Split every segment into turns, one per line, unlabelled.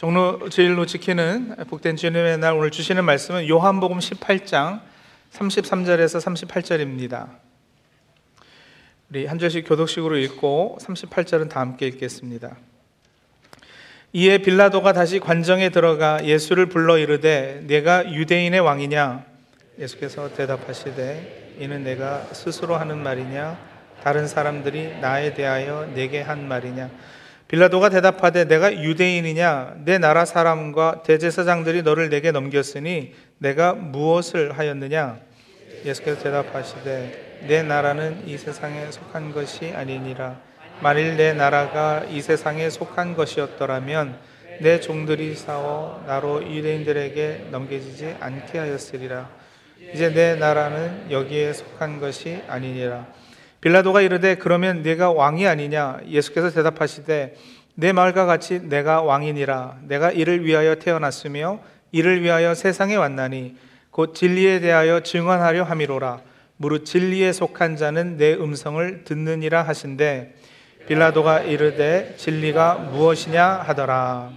종로 제일로 지키는 복된 주님의 날 오늘 주시는 말씀은 요한복음 18장 33절에서 38절입니다. 우리 한 절씩 교독식으로 읽고 38절은 다 함께 읽겠습니다. 이에 빌라도가 다시 관정에 들어가 예수를 불러 이르되 내가 유대인의 왕이냐 예수께서 대답하시되 이는 내가 스스로 하는 말이냐 다른 사람들이 나에 대하여 내게 한 말이냐 빌라도가 대답하되 내가 유대인이냐? 내 나라 사람과 대제사장들이 너를 내게 넘겼으니 내가 무엇을 하였느냐? 예수께서 대답하시되 내 나라는 이 세상에 속한 것이 아니니라. 만일 내 나라가 이 세상에 속한 것이었더라면 내 종들이 싸워 나로 유대인들에게 넘겨지지 않게 하였으리라. 이제 내 나라는 여기에 속한 것이 아니니라 빌라도가 이르되 그러면 네가 왕이 아니냐? 예수께서 대답하시되 내 말과 같이 내가 왕이니라. 내가 이를 위하여 태어났으며 이를 위하여 세상에 왔나니 곧 진리에 대하여 증언하려 함이로라. 무릇 진리에 속한 자는 내 음성을 듣느니라 하신대. 빌라도가 이르되 진리가 무엇이냐? 하더라.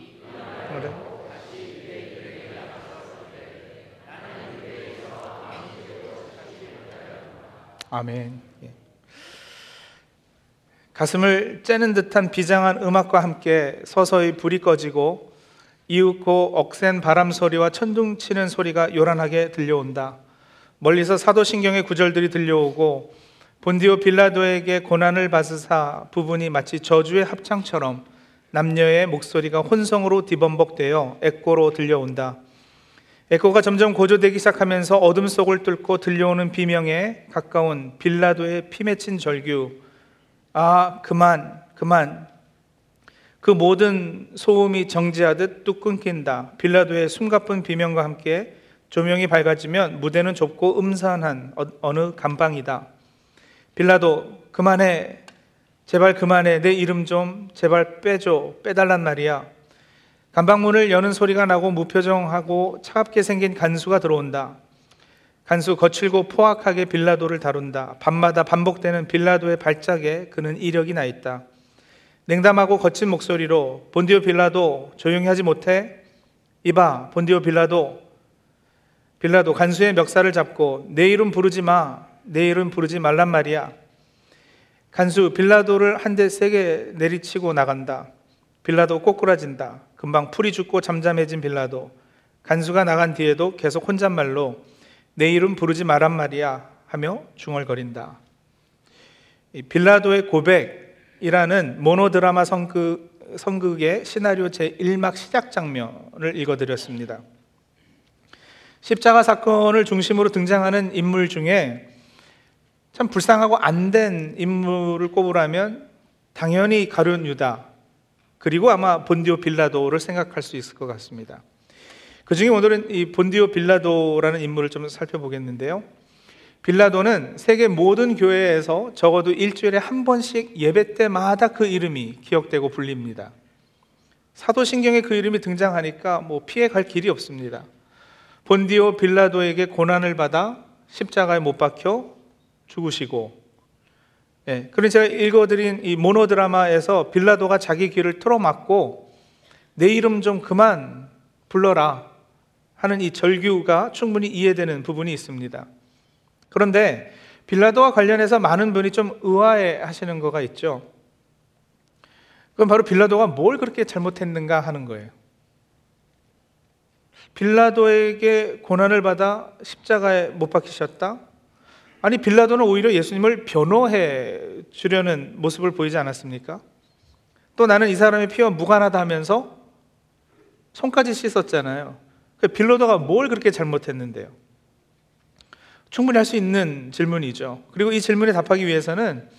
아멘. 예. 가슴을 째는 듯한 비장한 음악과 함께 서서히 불이 꺼지고 이윽고 억센 바람 소리와 천둥 치는 소리가 요란하게 들려온다. 멀리서 사도신경의 구절들이 들려오고 본디오 빌라도에게 고난을 받으사 부분이 마치 저주의 합창처럼 남녀의 목소리가 혼성으로 뒤범벅되어 에코로 들려온다. 에코가 점점 고조되기 시작하면서 어둠 속을 뚫고 들려오는 비명에 가까운 빌라도의 피 맺힌 절규. 아, 그만, 그만. 그 모든 소음이 정지하듯 뚝 끊긴다. 빌라도의 숨가쁜 비명과 함께 조명이 밝아지면 무대는 좁고 음산한 어, 어느 감방이다. 빌라도, 그만해. 제발 그만해. 내 이름 좀 제발 빼줘. 빼달란 말이야. 간방문을 여는 소리가 나고 무표정하고 차갑게 생긴 간수가 들어온다. 간수 거칠고 포악하게 빌라도를 다룬다. 밤마다 반복되는 빌라도의 발작에 그는 이력이 나 있다. 냉담하고 거친 목소리로 본디오 빌라도 조용히 하지 못해? 이봐, 본디오 빌라도. 빌라도 간수의 멱살을 잡고 내 이름 부르지 마. 내 이름 부르지 말란 말이야. 간수 빌라도를 한 대 세게 내리치고 나간다. 빌라도 꼬꾸라진다. 금방 풀이 죽고 잠잠해진 빌라도 간수가 나간 뒤에도 계속 혼잣말로 내 이름 부르지 말란 말이야 하며 중얼거린다. 빌라도의 고백이라는 모노드라마 성극, 성극의 시나리오 제1막 시작 장면을 읽어드렸습니다. 십자가 사건을 중심으로 등장하는 인물 중에 참 불쌍하고 안 된 인물을 꼽으라면 당연히 가룟 유다, 그리고 아마 본디오 빌라도를 생각할 수 있을 것 같습니다. 그 중에 오늘은 이 본디오 빌라도라는 인물을 좀 살펴보겠는데요. 빌라도는 세계 모든 교회에서 적어도 일주일에 한 번씩 예배 때마다 그 이름이 기억되고 불립니다. 사도신경에 그 이름이 등장하니까 뭐 피해 갈 길이 없습니다. 본디오 빌라도에게 고난을 받아 십자가에 못 박혀 죽으시고 예, 그런 제가 읽어드린 이 모노드라마에서 빌라도가 자기 귀를 틀어막고 내 이름 좀 그만 불러라 하는 이 절규가 충분히 이해되는 부분이 있습니다. 그런데 빌라도와 관련해서 많은 분이 좀 의아해 하시는 거가 있죠. 그건 바로 빌라도가 뭘 그렇게 잘못했는가 하는 거예요. 빌라도에게 고난을 받아 십자가에 못 박히셨다? 아니 빌라도는 오히려 예수님을 변호해 주려는 모습을 보이지 않았습니까? 또 나는 이 사람의 피와 무관하다 하면서 손까지 씻었잖아요. 그 빌라도가 뭘 그렇게 잘못했는데요? 충분히 할 수 있는 질문이죠. 그리고 이 질문에 답하기 위해서는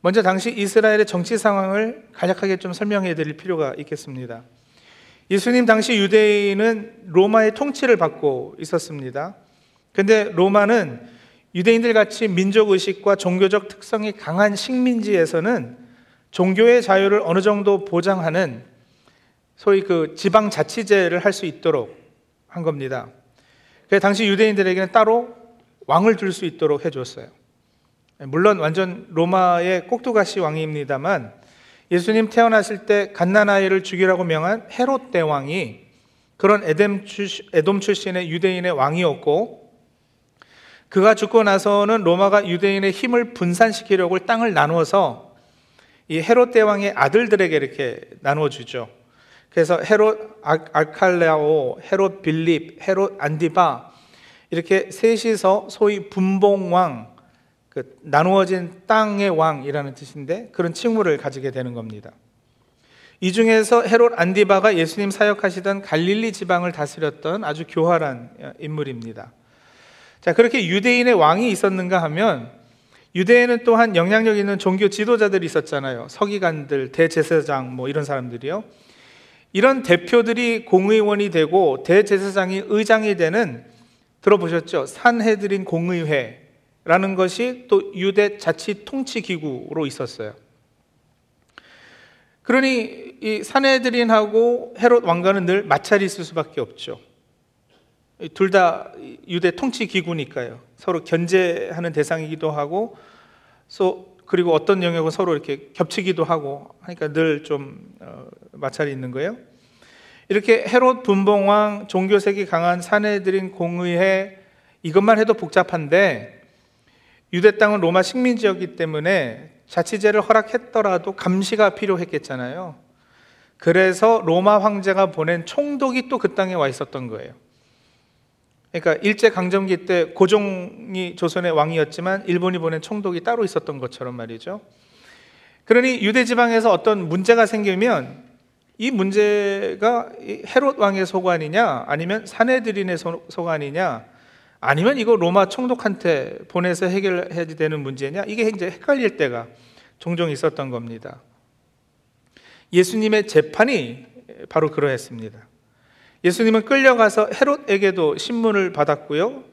먼저 당시 이스라엘의 정치 상황을 간략하게 좀 설명해 드릴 필요가 있겠습니다. 예수님 당시 유대인은 로마의 통치를 받고 있었습니다. 근데 로마는 유대인들 같이 민족 의식과 종교적 특성이 강한 식민지에서는 종교의 자유를 어느 정도 보장하는 소위 그 지방 자치제를 할 수 있도록 한 겁니다. 그래서 당시 유대인들에게는 따로 왕을 둘수 있도록 해줬어요. 물론 완전 로마의 꼭두가시 왕입니다만 예수님 태어나실 때 갓난아이를 죽이라고 명한 헤롯 대왕이 그런 에돔 출신의 유대인의 왕이었고 그가 죽고 나서는 로마가 유대인의 힘을 분산시키려고 땅을 나누어서 이 헤롯 대왕의 아들들에게 이렇게 나누어 주죠. 그래서 헤롯 알칼레오, 헤롯 빌립, 헤롯 안디바 이렇게 셋이서 소위 분봉왕 그 나누어진 땅의 왕이라는 뜻인데 그런 칭호를 가지게 되는 겁니다. 이 중에서 헤롯 안디바가 예수님 사역하시던 갈릴리 지방을 다스렸던 아주 교활한 인물입니다. 자, 그렇게 유대인의 왕이 있었는가 하면 유대에는 또한 영향력 있는 종교 지도자들이 있었잖아요. 서기관들, 대제사장 뭐 이런 사람들이요. 이런 대표들이 공의원이 되고 대제사장이 의장이 되는 들어보셨죠? 산헤드린 공의회라는 것이 또 유대 자치 통치 기구로 있었어요. 그러니 이 산헤드린하고 헤롯 왕가는 늘 마찰이 있을 수밖에 없죠. 둘 다 유대 통치 기구니까요. 서로 견제하는 대상이기도 하고, 그리고 어떤 영역은 서로 이렇게 겹치기도 하고 하니까 늘좀 어, 마찰이 있는 거예요. 이렇게 헤롯 분봉왕 종교색이 강한 사내들인 공의회 이것만 해도 복잡한데 유대 땅은 로마 식민지였기 때문에 자치제를 허락했더라도 감시가 필요했겠잖아요. 그래서 로마 황제가 보낸 총독이 또 그 땅에 와 있었던 거예요. 그러니까 일제 강점기 때 고종이 조선의 왕이었지만 일본이 보낸 총독이 따로 있었던 것처럼 말이죠. 그러니 유대 지방에서 어떤 문제가 생기면 이 문제가 헤롯 왕의 소관이냐 아니면 사내들인의 소관이냐 아니면 이거 로마 총독한테 보내서 해결해야 되는 문제냐 이게 이제 헷갈릴 때가 종종 있었던 겁니다. 예수님의 재판이 바로 그러했습니다. 예수님은 끌려가서 헤롯에게도 신문을 받았고요.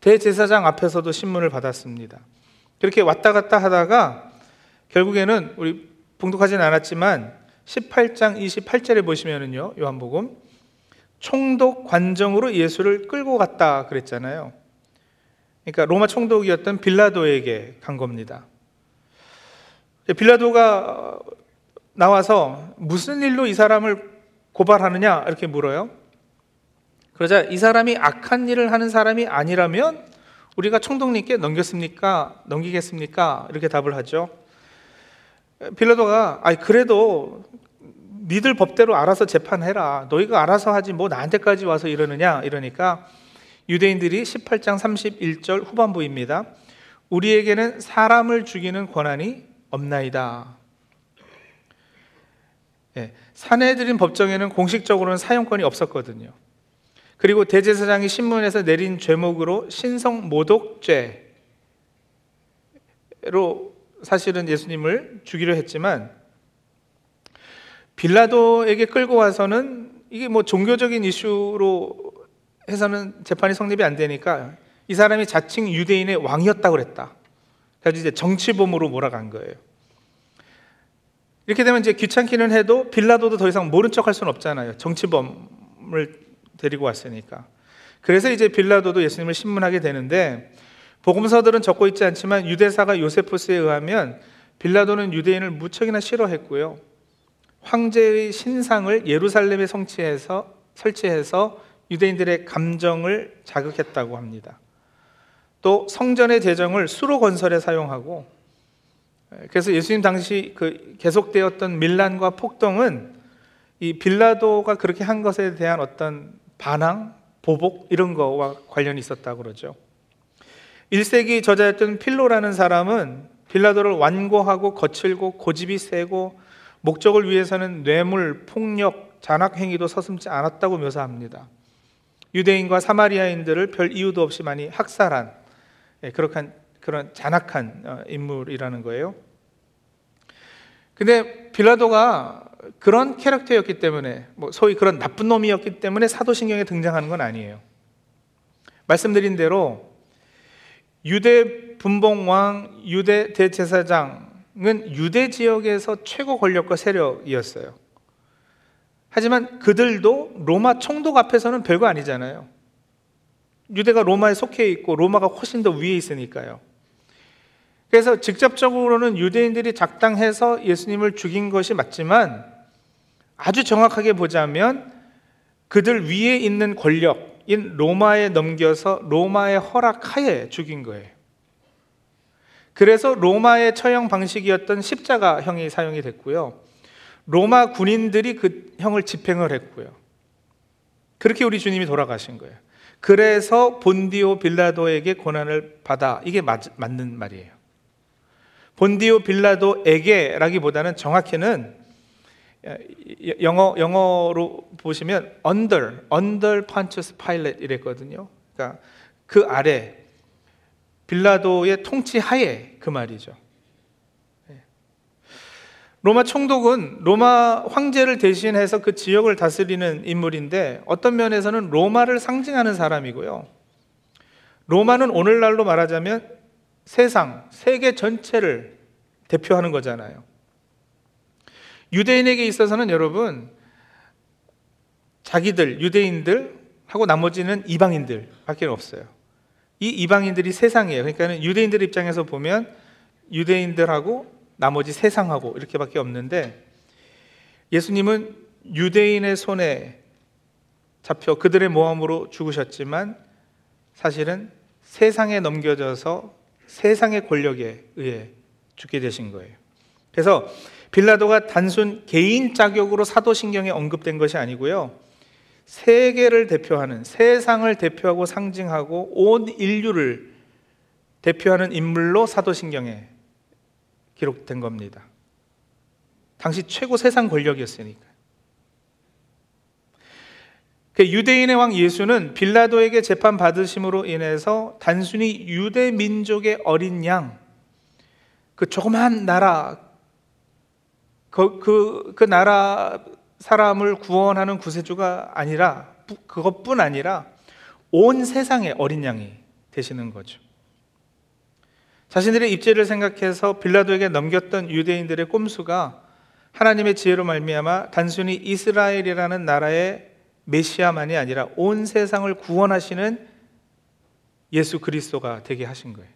대제사장 앞에서도 신문을 받았습니다. 그렇게 왔다 갔다 하다가 결국에는 우리 봉독하진 않았지만 18장 28절에 보시면은요. 요한복음 총독 관정으로 예수를 끌고 갔다 그랬잖아요. 그러니까 로마 총독이었던 빌라도에게 간 겁니다. 빌라도가 나와서 무슨 일로 이 사람을 고발하느냐 이렇게 물어요. 그러자 이 사람이 악한 일을 하는 사람이 아니라면 우리가 총독님께 넘겼습니까? 넘기겠습니까? 이렇게 답을 하죠. 빌라도가 아 그래도 니들 법대로 알아서 재판해라. 너희가 알아서 하지 뭐 나한테까지 와서 이러느냐 이러니까 유대인들이 18장 31절 후반부입니다. 우리에게는 사람을 죽이는 권한이 없나이다. 예, 사내들인 법정에는 공식적으로는 사용권이 없었거든요. 그리고 대제사장이 신문에서 내린 죄목으로 신성 모독죄로 사실은 예수님을 죽이려 했지만 빌라도에게 끌고 와서는 이게 뭐 종교적인 이슈로 해서는 재판이 성립이 안 되니까 이 사람이 자칭 유대인의 왕이었다고 그랬다. 그래서 이제 정치범으로 몰아간 거예요. 이렇게 되면 이제 귀찮기는 해도 빌라도도 더 이상 모른 척할 수는 없잖아요. 정치범을 데리고 왔으니까. 그래서 이제 빌라도도 예수님을 신문하게 되는데 복음서들은 적고 있지 않지만 유대사가 요세푸스에 의하면 빌라도는 유대인을 무척이나 싫어했고요. 황제의 신상을 예루살렘에 성취해서 설치해서 유대인들의 감정을 자극했다고 합니다. 또 성전의 재정을 수로 건설에 사용하고 그래서 예수님 당시 그 계속되었던 밀란과 폭동은 이 빌라도가 그렇게 한 것에 대한 어떤 반항, 보복 이런 거와 관련이 있었다고 그러죠. 1세기 저자였던 필로라는 사람은 빌라도를 완고하고 거칠고 고집이 세고 목적을 위해서는 뇌물, 폭력, 잔악 행위도 서슴지 않았다고 묘사합니다. 유대인과 사마리아인들을 별 이유도 없이 많이 학살한 예, 그렇게 그런 잔악한 어, 인물이라는 거예요. 근데 빌라도가 그런 캐릭터였기 때문에 뭐 소위 그런 나쁜 놈이었기 때문에 사도신경에 등장하는 건 아니에요. 말씀드린 대로 유대 분봉왕, 유대 대제사장은 유대 지역에서 최고 권력과 세력이었어요. 하지만 그들도 로마 총독 앞에서는 별거 아니잖아요. 유대가 로마에 속해 있고 로마가 훨씬 더 위에 있으니까요. 그래서 직접적으로는 유대인들이 작당해서 예수님을 죽인 것이 맞지만 아주 정확하게 보자면 그들 위에 있는 권력인 로마에 넘겨서 로마의 허락하에 죽인 거예요. 그래서 로마의 처형 방식이었던 십자가형이 사용이 됐고요. 로마 군인들이 그 형을 집행을 했고요. 그렇게 우리 주님이 돌아가신 거예요. 그래서 본디오 빌라도에게 고난을 받아 이게 맞, 맞는 말이에요. 본디오 빌라도에게라기보다는 정확히는 영어 영어로 보시면 under under Pontius Pilate 이랬거든요. 그러니까 그 아래 빌라도의 통치 하에 그 말이죠. 예. 로마 총독은 로마 황제를 대신해서 그 지역을 다스리는 인물인데 어떤 면에서는 로마를 상징하는 사람이고요. 로마는 오늘날로 말하자면 세상, 세계 전체를 대표하는 거잖아요. 유대인에게 있어서는 여러분, 자기들, 유대인들 하고 나머지는 이방인들 밖에 없어요. 이 이방인들이 세상이에요. 그러니까 유대인들 입장에서 보면 유대인들하고 나머지 세상하고 이렇게밖에 없는데 예수님은 유대인의 손에 잡혀 그들의 모함으로 죽으셨지만 사실은 세상에 넘겨져서 세상의 권력에 의해 죽게 되신 거예요. 그래서 빌라도가 단순 개인 자격으로 사도신경에 언급된 것이 아니고요. 세계를 대표하는 세상을 대표하고 상징하고 온 인류를 대표하는 인물로 사도신경에 기록된 겁니다. 당시 최고 세상 권력이었으니까. 그 유대인의 왕 예수는 빌라도에게 재판 받으심으로 인해서 단순히 유대 민족의 어린 양, 그 조그만 나라, 그, 그, 그 나라 사람을 구원하는 구세주가 아니라 그것뿐 아니라 온 세상의 어린 양이 되시는 거죠. 자신들의 입지를 생각해서 빌라도에게 넘겼던 유대인들의 꼼수가 하나님의 지혜로 말미암아 단순히 이스라엘이라는 나라의 메시아만이 아니라 온 세상을 구원하시는 예수 그리스도가 되게 하신 거예요.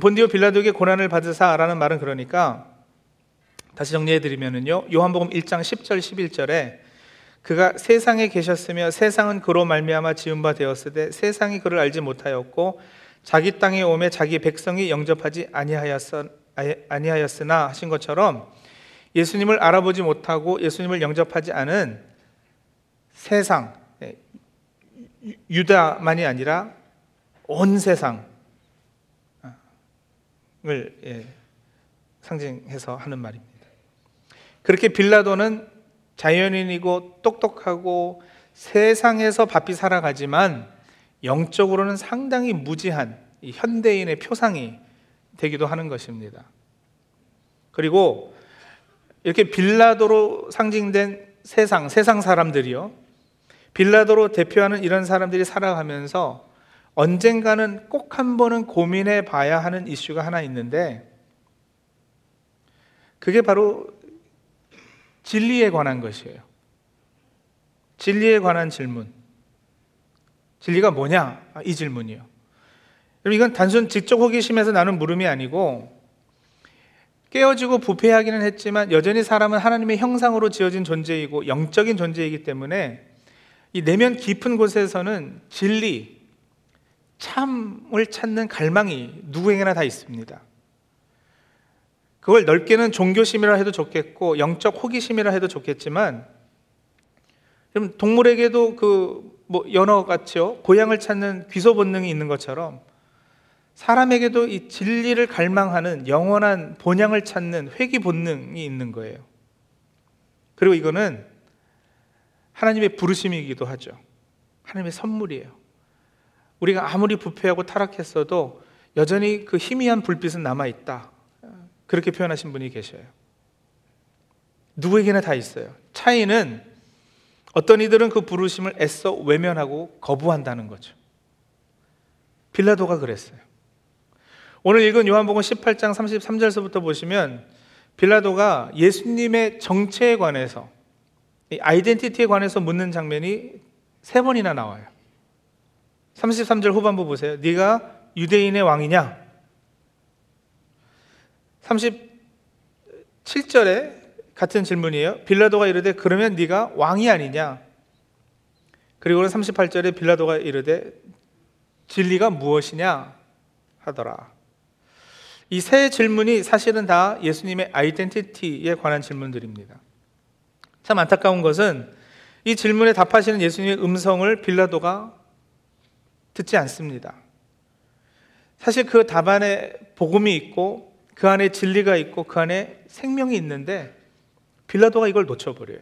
본디오 빌라도에게 고난을 받으사라는 말은 그러니까 다시 정리해 드리면은요. 요한복음 1장 10절 11절에 그가 세상에 계셨으며 세상은 그로 말미암아 지은 바 되었으되 세상이 그를 알지 못하였고 자기 땅에 오매 자기 백성이 영접하지 아니하였으나 하신 것처럼 예수님을 알아보지 못하고 예수님을 영접하지 않은 세상 예, 유다만이 아니라 온 세상을 예, 상징해서 하는 말입니다. 그렇게 빌라도는 자연인이고 똑똑하고 세상에서 바삐 살아가지만 영적으로는 상당히 무지한 현대인의 표상이 되기도 하는 것입니다. 그리고 이렇게 빌라도로 상징된 세상, 세상 사람들이요. 빌라도로 대표하는 이런 사람들이 살아가면서 언젠가는 꼭 한 번은 고민해 봐야 하는 이슈가 하나 있는데 그게 바로 진리에 관한 것이에요. 진리에 관한 질문. 진리가 뭐냐? 아, 이 질문이요. 그럼 이건 단순 직접 호기심에서 나는 물음이 아니고 깨어지고 부패하기는 했지만 여전히 사람은 하나님의 형상으로 지어진 존재이고 영적인 존재이기 때문에 이 내면 깊은 곳에서는 진리, 참을 찾는 갈망이 누구에게나 다 있습니다. 그걸 넓게는 종교심이라 해도 좋겠고 영적 호기심이라 해도 좋겠지만 그럼 동물에게도 그 뭐 연어 같이요 고향을 찾는 귀소 본능이 있는 것처럼 사람에게도 이 진리를 갈망하는 영원한 본향을 찾는 회귀 본능이 있는 거예요. 그리고 이거는 하나님의 부르심이기도 하죠. 하나님의 선물이에요. 우리가 아무리 부패하고 타락했어도 여전히 그 희미한 불빛은 남아 있다. 그렇게 표현하신 분이 계셔요. 누구에게나 다 있어요. 차이는 어떤 이들은 그 부르심을 애써 외면하고 거부한다는 거죠. 빌라도가 그랬어요. 오늘 읽은 요한복음 18장 33절서부터 보시면 빌라도가 예수님의 정체에 관해서 아이덴티티에 관해서 묻는 장면이 세 번이나 나와요. 33절 후반부 보세요. 네가 유대인의 왕이냐? 37절에 같은 질문이에요. 빌라도가 이르되 그러면 네가 왕이 아니냐? 그리고는 38절에 빌라도가 이르되 진리가 무엇이냐 하더라. 이 세 질문이 사실은 다 예수님의 아이덴티티에 관한 질문들입니다. 참 안타까운 것은 이 질문에 답하시는 예수님의 음성을 빌라도가 듣지 않습니다. 사실 그 답 안에 복음이 있고 그 안에 진리가 있고 그 안에 생명이 있는데 빌라도가 이걸 놓쳐버려요.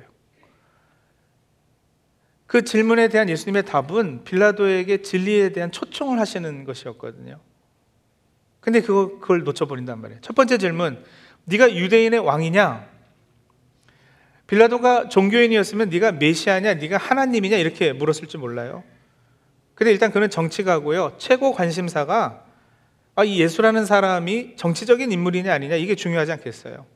그 질문에 대한 예수님의 답은 빌라도에게 진리에 대한 초청을 하시는 것이었거든요. 근데 그거, 그걸 놓쳐버린단 말이에요. 첫 번째 질문, 네가 유대인의 왕이냐? 빌라도가 종교인이었으면 네가 메시아냐, 네가 하나님이냐 이렇게 물었을지 몰라요. 근데 일단 그는 정치가고요. 최고 관심사가 아, 이 예수라는 사람이 정치적인 인물이냐 아니냐 이게 중요하지 않겠어요.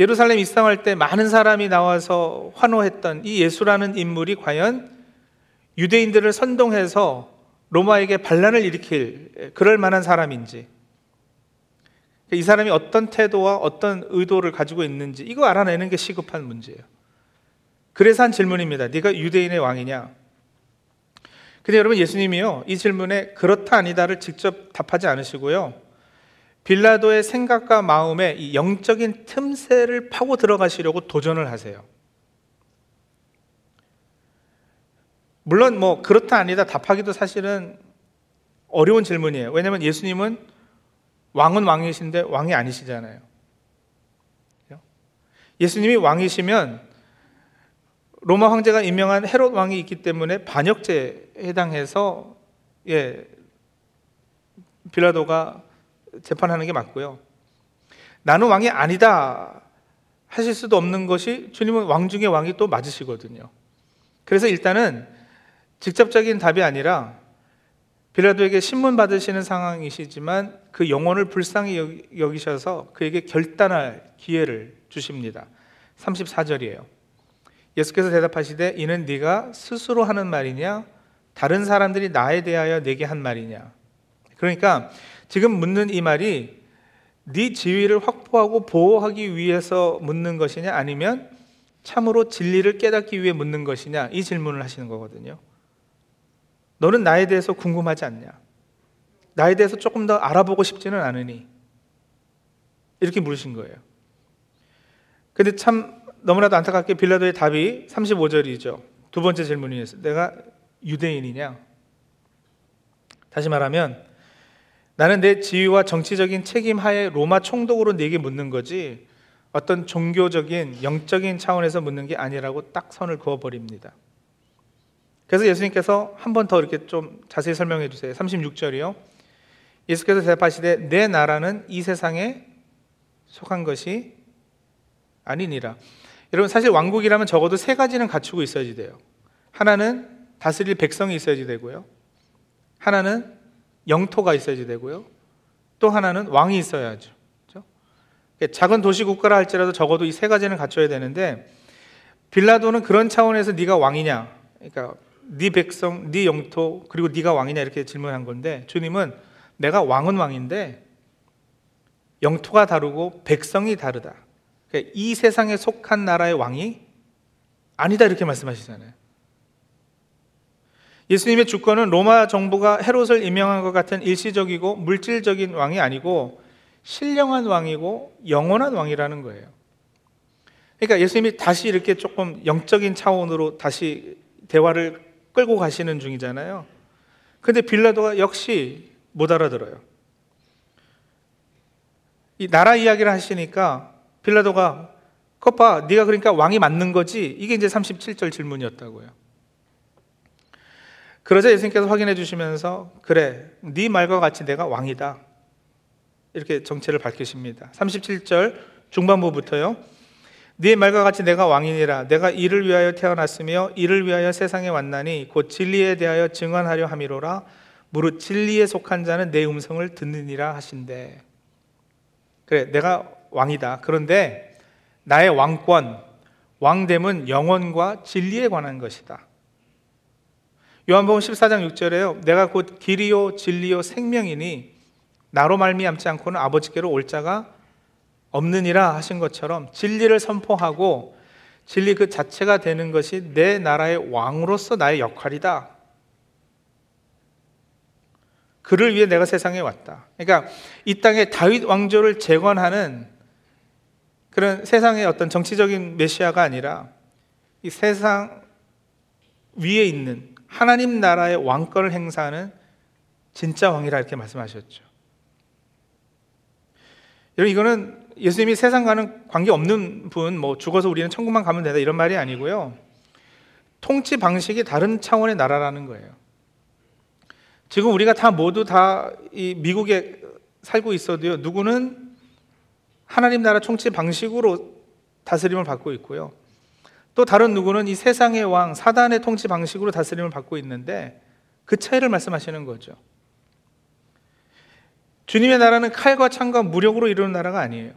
예루살렘 입성할 때 많은 사람이 나와서 환호했던 이 예수라는 인물이 과연 유대인들을 선동해서 로마에게 반란을 일으킬 그럴 만한 사람인지 이 사람이 어떤 태도와 어떤 의도를 가지고 있는지 이거 알아내는 게 시급한 문제예요. 그래서 한 질문입니다. 네가 유대인의 왕이냐? 근데 여러분 예수님이요 이 질문에 그렇다 아니다를 직접 답하지 않으시고요. 빌라도의 생각과 마음에 이 영적인 틈새를 파고 들어가시려고 도전을 하세요. 물론 뭐 그렇다 아니다 답하기도 사실은 어려운 질문이에요. 왜냐하면 예수님은 왕은 왕이신데 왕이 아니시잖아요. 예수님이 왕이시면 로마 황제가 임명한 헤롯 왕이 있기 때문에 반역죄에 해당해서 예 빌라도가 재판하는 게 맞고요. 나는 왕이 아니다 하실 수도 없는 것이 주님은 왕 중의 왕이 또 맞으시거든요. 그래서 일단은 직접적인 답이 아니라 빌라도에게 신문 받으시는 상황이시지만 그 영혼을 불쌍히 여기셔서 그에게 결단할 기회를 주십니다. 34절이에요. 예수께서 대답하시되 이는 네가 스스로 하는 말이냐 다른 사람들이 나에 대하여 내게 한 말이냐. 그러니까 지금 묻는 이 말이 네 지위를 확보하고 보호하기 위해서 묻는 것이냐 아니면 참으로 진리를 깨닫기 위해 묻는 것이냐 이 질문을 하시는 거거든요. 너는 나에 대해서 궁금하지 않냐? 나에 대해서 조금 더 알아보고 싶지는 않으니 이렇게 물으신 거예요. 근데 참 너무나도 안타깝게 빌라도의 답이 35절이죠. 두 번째 질문이었어요. 내가 유대인이냐? 다시 말하면 나는 내 지위와 정치적인 책임 하에 로마 총독으로 내게 묻는 거지 어떤 종교적인 영적인 차원에서 묻는 게 아니라고 딱 선을 그어 버립니다. 그래서 예수님께서 한 번 더 이렇게 좀 자세히 설명해 주세요. 36절이요. 예수께서 대답하시되 내 나라는 이 세상에 속한 것이 아니니라. 여러분 사실 왕국이라면 적어도 세 가지는 갖추고 있어야지 돼요. 하나는 다스릴 백성이 있어야지 되고요. 하나는 영토가 있어야지 되고요. 또 하나는 왕이 있어야죠. 그렇죠? 작은 도시 국가라 할지라도 적어도 이 세 가지는 갖춰야 되는데 빌라도는 그런 차원에서 네가 왕이냐? 그러니까 네 백성, 네 영토 그리고 네가 왕이냐 이렇게 질문한 건데 주님은 내가 왕은 왕인데 영토가 다르고 백성이 다르다. 그러니까 이 세상에 속한 나라의 왕이 아니다 이렇게 말씀하시잖아요. 예수님의 주권은 로마 정부가 헤롯을 임명한 것 같은 일시적이고 물질적인 왕이 아니고 신령한 왕이고 영원한 왕이라는 거예요. 그러니까 예수님이 다시 이렇게 조금 영적인 차원으로 다시 대화를 끌고 가시는 중이잖아요. 근데 빌라도가 역시 못 알아들어요. 이 나라 이야기를 하시니까 빌라도가 컵봐 네가 그러니까 왕이 맞는 거지 이게 이제 37절 질문이었다고요. 그러자 예수님께서 확인해 주시면서 그래 네 말과 같이 내가 왕이다 이렇게 정체를 밝히십니다. 37절 중반부부터요. 네 말과 같이 내가 왕이니라. 내가 이를 위하여 태어났으며 이를 위하여 세상에 왔나니 곧 진리에 대하여 증언하려 함이로라. 무릇 진리에 속한 자는 내 음성을 듣느니라 하신대. 그래 내가 왕이다. 그런데 나의 왕권 왕됨은 영원과 진리에 관한 것이다. 요한복음 14장 6절에요. 내가 곧 길이요 진리요 생명이니 나로 말미암지 않고는 아버지께로 올 자가 없느니라 하신 것처럼 진리를 선포하고 진리 그 자체가 되는 것이 내 나라의 왕으로서 나의 역할이다. 그를 위해 내가 세상에 왔다. 그러니까 이 땅에 다윗 왕조를 재건하는 그런 세상의 어떤 정치적인 메시아가 아니라 이 세상 위에 있는 하나님 나라의 왕권을 행사하는 진짜 왕이라 이렇게 말씀하셨죠. 여러분 이거는 예수님이 세상과는 관계 없는 분, 뭐 죽어서 우리는 천국만 가면 된다 이런 말이 아니고요. 통치 방식이 다른 차원의 나라라는 거예요. 지금 우리가 다 모두 다 이 미국에 살고 있어도요. 누구는 하나님 나라 통치 방식으로 다스림을 받고 있고요. 또 다른 누구는 이 세상의 왕 사단의 통치 방식으로 다스림을 받고 있는데 그 차이를 말씀하시는 거죠. 주님의 나라는 칼과 창과 무력으로 이루는 나라가 아니에요.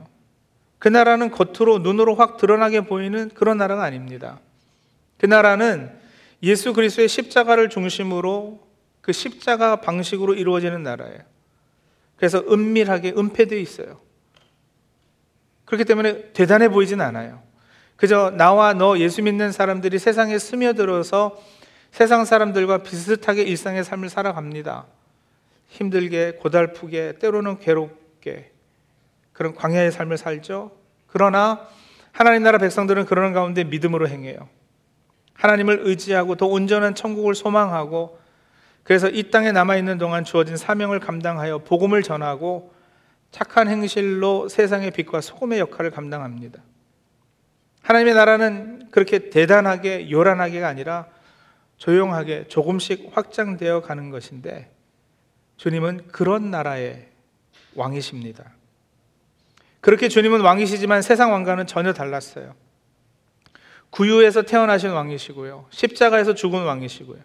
그 나라는 겉으로 눈으로 확 드러나게 보이는 그런 나라가 아닙니다. 그 나라는 예수 그리스도의 십자가를 중심으로 그 십자가 방식으로 이루어지는 나라예요. 그래서 은밀하게 은폐되어 있어요. 그렇기 때문에 대단해 보이진 않아요. 그저 나와 너 예수 믿는 사람들이 세상에 스며들어서 세상 사람들과 비슷하게 일상의 삶을 살아갑니다. 힘들게, 고달프게, 때로는 괴롭게 그런 광야의 삶을 살죠. 그러나 하나님 나라 백성들은 그러는 가운데 믿음으로 행해요. 하나님을 의지하고 더 온전한 천국을 소망하고 그래서 이 땅에 남아 있는 동안 주어진 사명을 감당하여 복음을 전하고 착한 행실로 세상의 빛과 소금의 역할을 감당합니다. 하나님의 나라는 그렇게 대단하게 요란하게가 아니라 조용하게 조금씩 확장되어 가는 것인데 주님은 그런 나라의 왕이십니다. 그렇게 주님은 왕이시지만 세상 왕과는 전혀 달랐어요. 구유에서 태어나신 왕이시고요. 십자가에서 죽은 왕이시고요.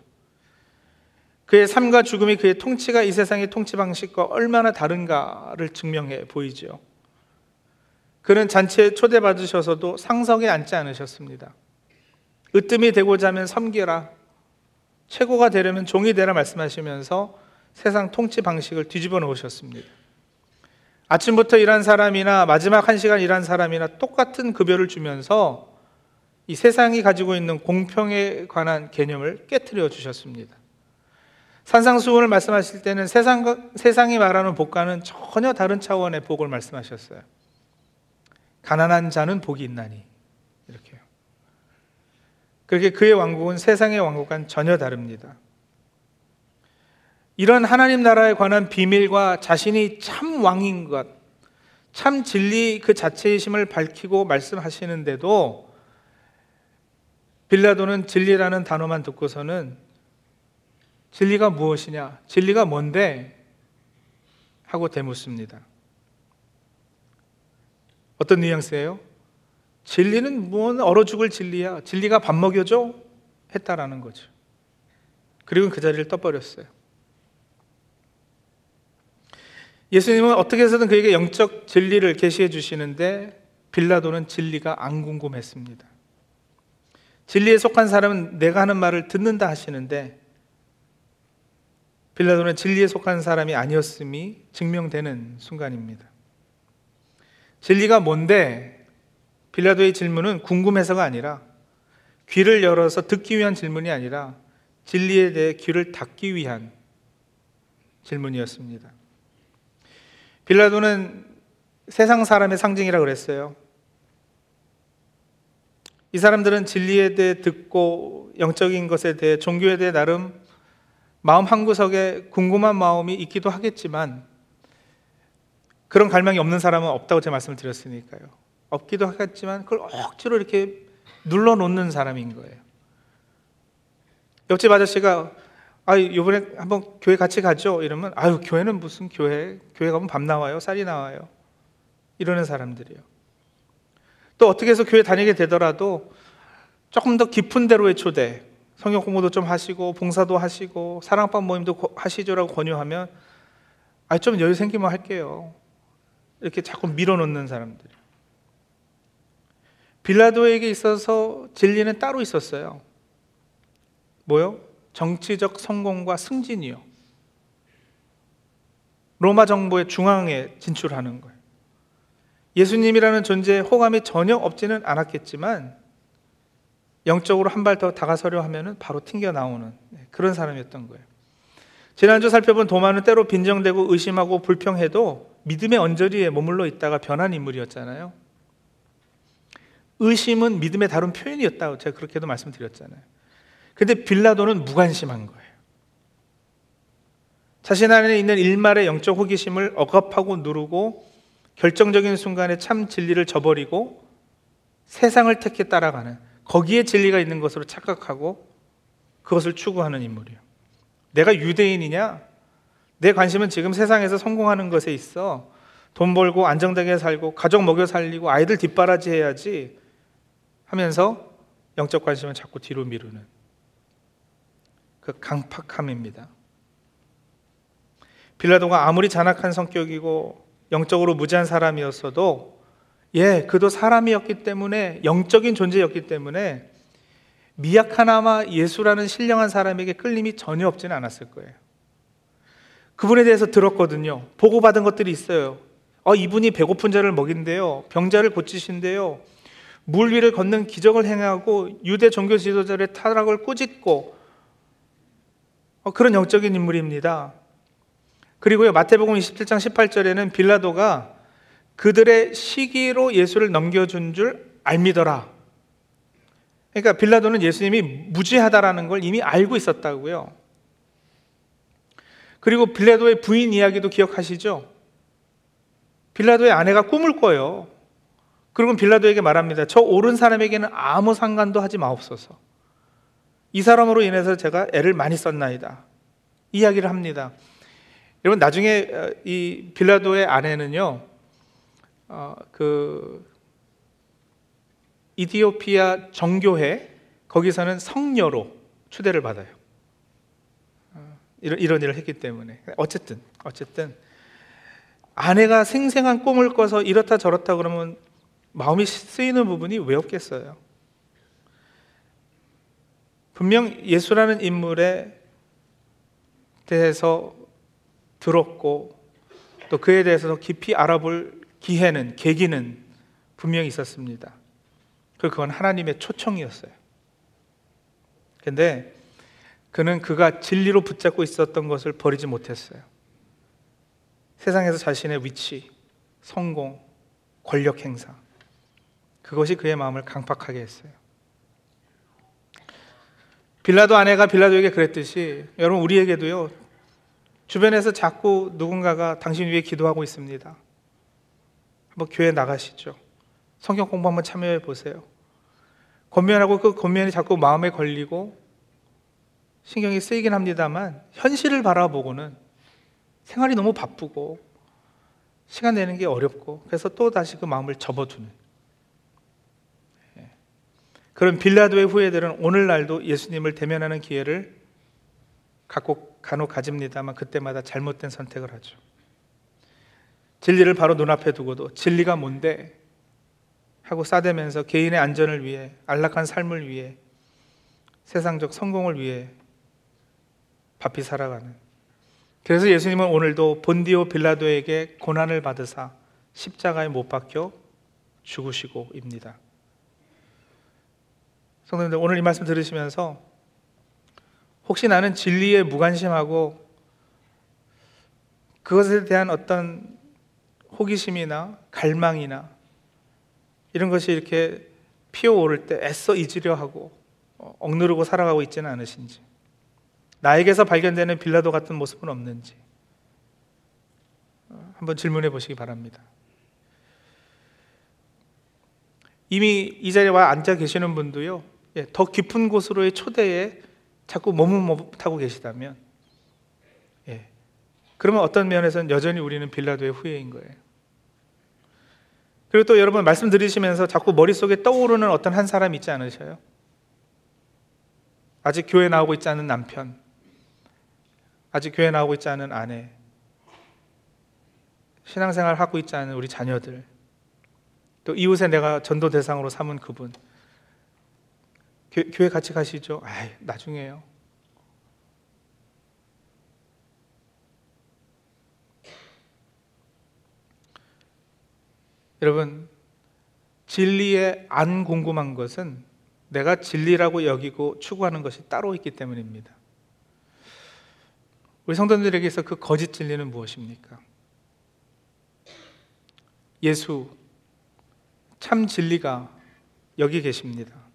그의 삶과 죽음이 그의 통치가 이 세상의 통치 방식과 얼마나 다른가를 증명해 보이죠. 그는 잔치에 초대받으셔서도 상석에 앉지 않으셨습니다. 으뜸이 되고자 하면 섬기라. 최고가 되려면 종이 되라 말씀하시면서 세상 통치 방식을 뒤집어 놓으셨습니다. 아침부터 일한 사람이나 마지막 한 시간 일한 사람이나 똑같은 급여를 주면서 이 세상이 가지고 있는 공평에 관한 개념을 깨뜨려 주셨습니다. 산상수훈을 말씀하실 때는 세상, 세상이 말하는 복과는 전혀 다른 차원의 복을 말씀하셨어요. 가난한 자는 복이 있나니 이렇게요. 그렇게 그의 왕국은 세상의 왕국과는 전혀 다릅니다. 이런 하나님 나라에 관한 비밀과 자신이 참 왕인 것, 참 진리 그 자체이심을 밝히고 말씀하시는데도 빌라도는 진리라는 단어만 듣고서는 진리가 무엇이냐, 진리가 뭔데? 하고 대묻습니다. 어떤 뉘앙스예요? 진리는 뭔 얼어 죽을 진리야. 진리가 밥 먹여줘? 했다라는 거죠. 그리고 그 자리를 떠버렸어요. 예수님은 어떻게 해서든 그에게 영적 진리를 계시해 주시는데 빌라도는 진리가 안 궁금했습니다. 진리에 속한 사람은 내가 하는 말을 듣는다 하시는데 빌라도는 진리에 속한 사람이 아니었음이 증명되는 순간입니다. 진리가 뭔데? 빌라도의 질문은 궁금해서가 아니라 귀를 열어서 듣기 위한 질문이 아니라 진리에 대해 귀를 닫기 위한 질문이었습니다. 빌라도는 세상 사람의 상징이라 그랬어요. 이 사람들은 진리에 대해 듣고 영적인 것에 대해 종교에 대해 나름 마음 한구석에 궁금한 마음이 있기도 하겠지만 그런 갈망이 없는 사람은 없다고 제가 말씀을 드렸으니까요. 없기도 하겠지만 그걸 억지로 이렇게 눌러 놓는 사람인 거예요. 옆집 아저씨가 아 이번에 한번 교회 같이 가죠. 이러면 아유 교회는 무슨 교회? 교회 가면 밥 나와요, 쌀이 나와요. 이러는 사람들이요. 또 어떻게 해서 교회 다니게 되더라도 조금 더 깊은 데로의 초대, 성경 공부도 좀 하시고 봉사도 하시고 사랑방 모임도 하시죠라고 권유하면 아 좀 여유 생기면 할게요. 이렇게 자꾸 밀어놓는 사람들. 빌라도에게 있어서 진리는 따로 있었어요. 뭐요? 정치적 성공과 승진이요. 로마 정부의 중앙에 진출하는 거예요. 예수님이라는 존재에 호감이 전혀 없지는 않았겠지만 영적으로 한 발 더 다가서려 하면 바로 튕겨 나오는 네, 그런 사람이었던 거예요. 지난주 살펴본 도마는 때로 빈정되고 의심하고 불평해도 믿음의 언저리에 머물러 있다가 변한 인물이었잖아요. 의심은 믿음의 다른 표현이었다고 제가 그렇게도 말씀드렸잖아요. 근데 빌라도는 무관심한 거예요. 자신 안에 있는 일말의 영적 호기심을 억압하고 누르고 결정적인 순간에 참 진리를 저버리고 세상을 택해 따라가는 거기에 진리가 있는 것으로 착각하고 그것을 추구하는 인물이에요. 내가 유대인이냐? 내 관심은 지금 세상에서 성공하는 것에 있어. 돈 벌고 안정되게 살고 가족 먹여 살리고 아이들 뒷바라지 해야지 하면서 영적 관심은 자꾸 뒤로 미루는 그 강팍함입니다. 빌라도가 아무리 잔악한 성격이고 영적으로 무지한 사람이었어도 예, 그도 사람이었기 때문에 영적인 존재였기 때문에 미약하나마 예수라는 신령한 사람에게 끌림이 전혀 없지는 않았을 거예요. 그분에 대해서 들었거든요. 보고받은 것들이 있어요. 어, 이분이 배고픈 자를 먹인대요. 병자를 고치신대요. 물 위를 걷는 기적을 행하고 유대 종교 지도자의 타락을 꾸짖고 어, 그런 영적인 인물입니다. 그리고요, 마태복음 27장 18절에는 빌라도가 그들의 시기로 예수를 넘겨준 줄 알미더라. 그러니까 빌라도는 예수님이 무지하다라는 걸 이미 알고 있었다고요. 그리고 빌라도의 부인 이야기도 기억하시죠? 빌라도의 아내가 꿈을 꿔요. 그리고 빌라도에게 말합니다. 저 옳은 사람에게는 아무 상관도 하지 마옵소서. 이 사람으로 인해서 제가 애를 많이 썼나이다. 이야기를 합니다. 여러분 나중에 어, 이 빌라도의 아내는요, 어, 그 이디오피아 정교회 거기서는 성녀로 추대를 받아요. 어, 이런 이런 일을 했기 때문에 어쨌든 어쨌든 아내가 생생한 꿈을 꿔서 이렇다 저렇다 그러면 마음이 쓰이는 부분이 왜 없겠어요? 분명 예수라는 인물에 대해서 들었고 또 그에 대해서 깊이 알아볼 기회는 계기는 분명히 있었습니다. 그건 하나님의 초청이었어요. 근데 그는 그가 진리로 붙잡고 있었던 것을 버리지 못했어요. 세상에서 자신의 위치, 성공, 권력 행사. 그것이 그의 마음을 강팍하게 했어요. 빌라도 아내가 빌라도에게 그랬듯이 여러분 우리에게도요 주변에서 자꾸 누군가가 당신 위해 기도하고 있습니다. 한번 교회 나가시죠. 성경 공부 한번 참여해 보세요. 권면하고 그 권면이 자꾸 마음에 걸리고 신경이 쓰이긴 합니다만 현실을 바라보고는 생활이 너무 바쁘고 시간 내는 게 어렵고 그래서 또 다시 그 마음을 접어두는 예. 그런 빌라도의 후예들은 오늘날도 예수님을 대면하는 기회를 갖고 간혹 가집니다만 그때마다 잘못된 선택을 하죠. 진리를 바로 눈앞에 두고도 진리가 뭔데 하고 싸대면서 개인의 안전을 위해 안락한 삶을 위해 세상적 성공을 위해 바삐 살아가는 그래서 예수님은 오늘도 본디오 빌라도에게 고난을 받으사 십자가에 못 박혀 죽으시고입니다. 성도님들 오늘 이 말씀 들으시면서 혹시 나는 진리에 무관심하고 그것에 대한 어떤 호기심이나 갈망이나 이런 것이 이렇게 피어오를 때 애써 잊으려 하고 어, 억누르고 살아가고 있지는 않으신지 나에게서 발견되는 빌라도 같은 모습은 없는지 어, 한번 질문해 보시기 바랍니다. 이미 이 자리에 와 앉아 계시는 분도요, 예, 더 깊은 곳으로의 초대에 자꾸 머뭇머뭇하고 계시다면 예. 그러면 어떤 면에서는 여전히 우리는 빌라도의 후예인 거예요. 그리고 또 여러분 말씀 들으시면서 자꾸 머릿속에 떠오르는 어떤 한 사람 있지 않으셔요? 아직 교회 나오고 있지 않은 남편, 아직 교회 나오고 있지 않은 아내, 신앙생활 하고 있지 않은 우리 자녀들, 또 이웃에 내가 전도 대상으로 삼은 그분, 교, 회 같이 가시죠. 아이, 나중에요. 여러분, 진리에 안 궁금한 것은 내가 진리라고 여기고 추구하는 것이 따로 있기 때문입니다. 우리 성도들에게서 그 거짓 진리는 무엇입니까? 예수, 참 진리가 여기 계십니다.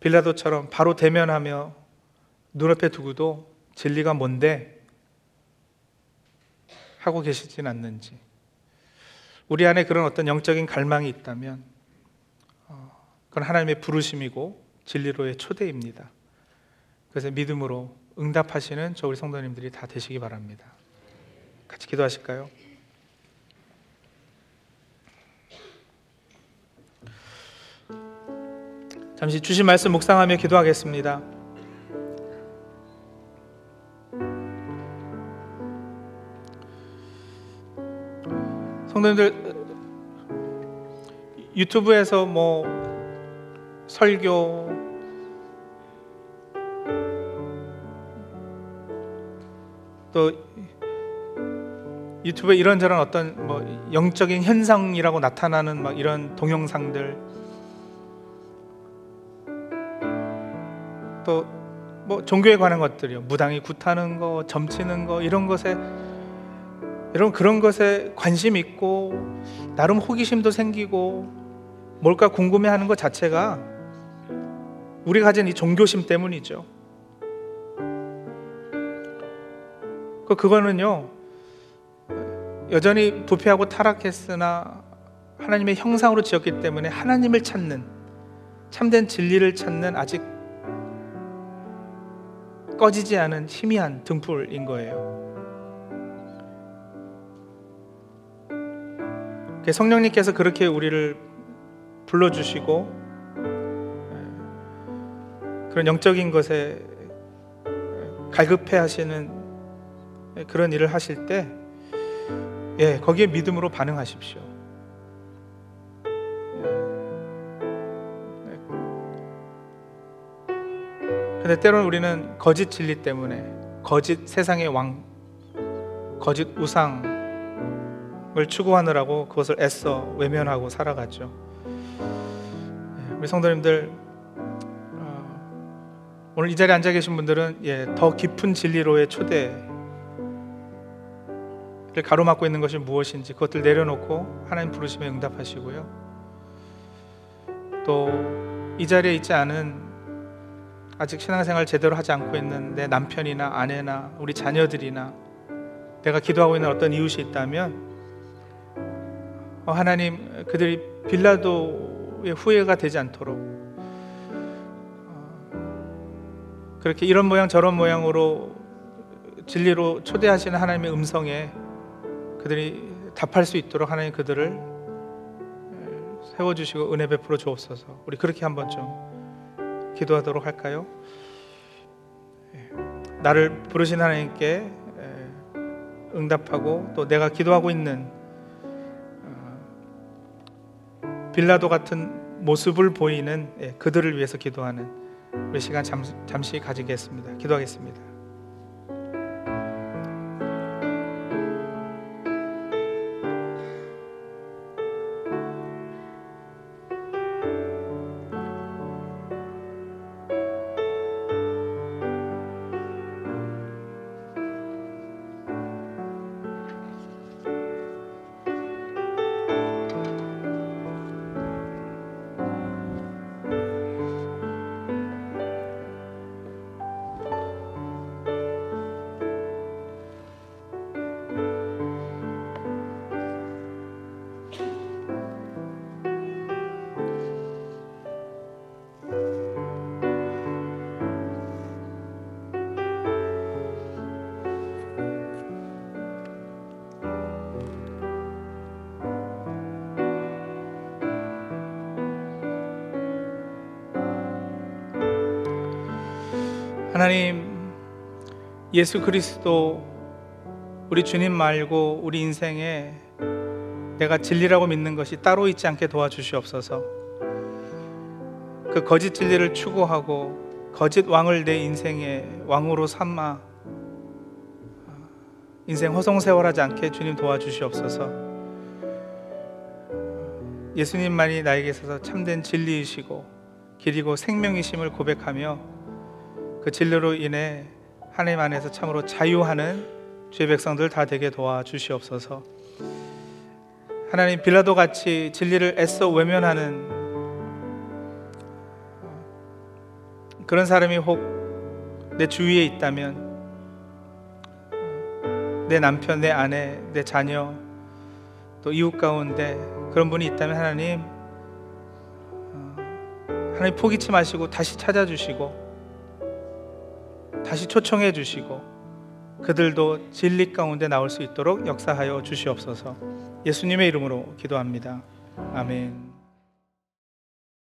빌라도처럼 바로 대면하며 눈앞에 두고도 진리가 뭔데 하고 계시진 않는지 우리 안에 그런 어떤 영적인 갈망이 있다면 어, 그건 하나님의 부르심이고 진리로의 초대입니다. 그래서 믿음으로 응답하시는 저 우리 성도님들이 다 되시기 바랍니다. 같이 기도하실까요? 잠시 주신 말씀 묵상하며 기도하겠습니다. 성도님들 유튜브에서 뭐 설교 또 유튜브에 이런저런 어떤 뭐 영적인 현상이라고 나타나는 막 이런 동영상들 또 뭐 종교에 관한 것들이요 무당이 굿하는 거 점치는 거 이런 것에 여러분 그런 것에 관심 있고 나름 호기심도 생기고 뭘까 궁금해하는 것 자체가 우리 가진 이 종교심 때문이죠. 그 그거는요 여전히 부패하고 타락했으나 하나님의 형상으로 지었기 때문에 하나님을 찾는 참된 진리를 찾는 아직 꺼지지 않은 희미한 등불인 거예요. 성령님께서 그렇게 우리를 불러주시고 그런 영적인 것에 갈급해 하시는 그런 일을 하실 때 예, 거기에 믿음으로 반응하십시오. 근데 때로는 우리는 거짓 진리 때문에 거짓 세상의 왕, 거짓 우상, 을 추구하느라고 그것을 애써 외면하고 살아가죠. 예, 우리 성도님들 어, 오늘 이 자리에 앉아 계신 분들은 예, 더 깊은 진리로의 초대를 가로막고 있는 것이 무엇인지 그것들 내려놓고 하나님 부르심에 응답하시고요. 또 이 자리에 있지 않은 아직 신앙생활 제대로 하지 않고 있는 내 남편이나 아내나 우리 자녀들이나 내가 기도하고 있는 어떤 이웃이 있다면 어, 하나님 그들이 빌라도의 후회가 되지 않도록 어, 그렇게 이런 모양 저런 모양으로 진리로 초대하시는 하나님의 음성에 그들이 답할 수 있도록 하나님 그들을 세워주시고 은혜 베풀어 주옵소서. 우리 그렇게 한번 좀 기도하도록 할까요? 예. 나를 부르신 하나님께 응답하고 또 내가 기도하고 있는 빌라도 같은 모습을 보이는 예, 그들을 위해서 기도하는 우리 시간 잠시 가지겠습니다. 기도하겠습니다. 예수 그리스도 우리 주님 말고 우리 인생에 내가 진리라고 믿는 것이 따로 있지 않게 도와주시옵소서. 그 거짓 진리를 추구하고 거짓 왕을 내 인생의 왕으로 삼아 인생 허송세월하지 않게 주님 도와주시옵소서. 예수님만이 나에게 있어서 참된 진리이시고 길이고 생명이심을 고백하며 그 진리로 인해 하나님 안에서 참으로 자유하는 주의 백성들 다 되게 도와 주시옵소서. 하나님 빌라도 같이 진리를 애써 외면하는 그런 사람이 혹 내 주위에 있다면 내 남편, 내 아내, 내 자녀 또 이웃 가운데 그런 분이 있다면 하나님 어, 하나님 포기치 마시고 다시 찾아주시고 다시 초청해 주시고 그들도 진리 가운데 나올 수 있도록 역사하여 주시옵소서 예수님의 이름으로 기도합니다. 아멘.